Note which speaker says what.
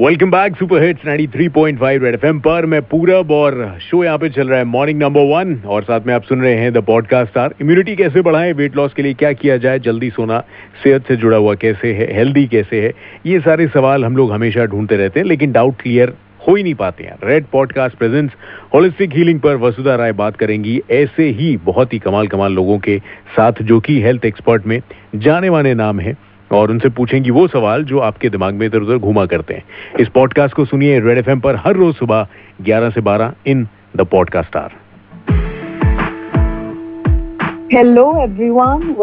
Speaker 1: Welcome back super hits 93.5 red FM पर। मैं पूरब और शो यहाँ पे चल रहा है मॉर्निंग नंबर वन और साथ में आप सुन रहे हैं द पॉडकास्ट स्टार इम्यूनिटी कैसे बढ़ाएँ? वेट लॉस के लिए क्या किया जाए? जल्दी सोना, सेहत से जुड़ा हुआ कैसे है? हेल्दी कैसे है? ये सारे सवाल हम लोग हमेशा ढूंढते रहते हैं, लेकिन डाउट क्लियर हो ही नहीं पाते हैं। Red podcast presents holistic healing पर वसुधा राय बात करेंगी। ऐसे ही बहुत ही कमाल कमाल लोगों के साथ, जो कि हेल्थ एक्सपर्ट में जाने माने नाम है। और उनसे पूछेंगी वो सवाल जो आपके दिमाग में इधर उधर घुमा करते हैं इस पॉडकास्ट को सुनिए रेड एफएम पर हर रोज सुबह 11 से 12 in the podcast star
Speaker 2: hello everyone.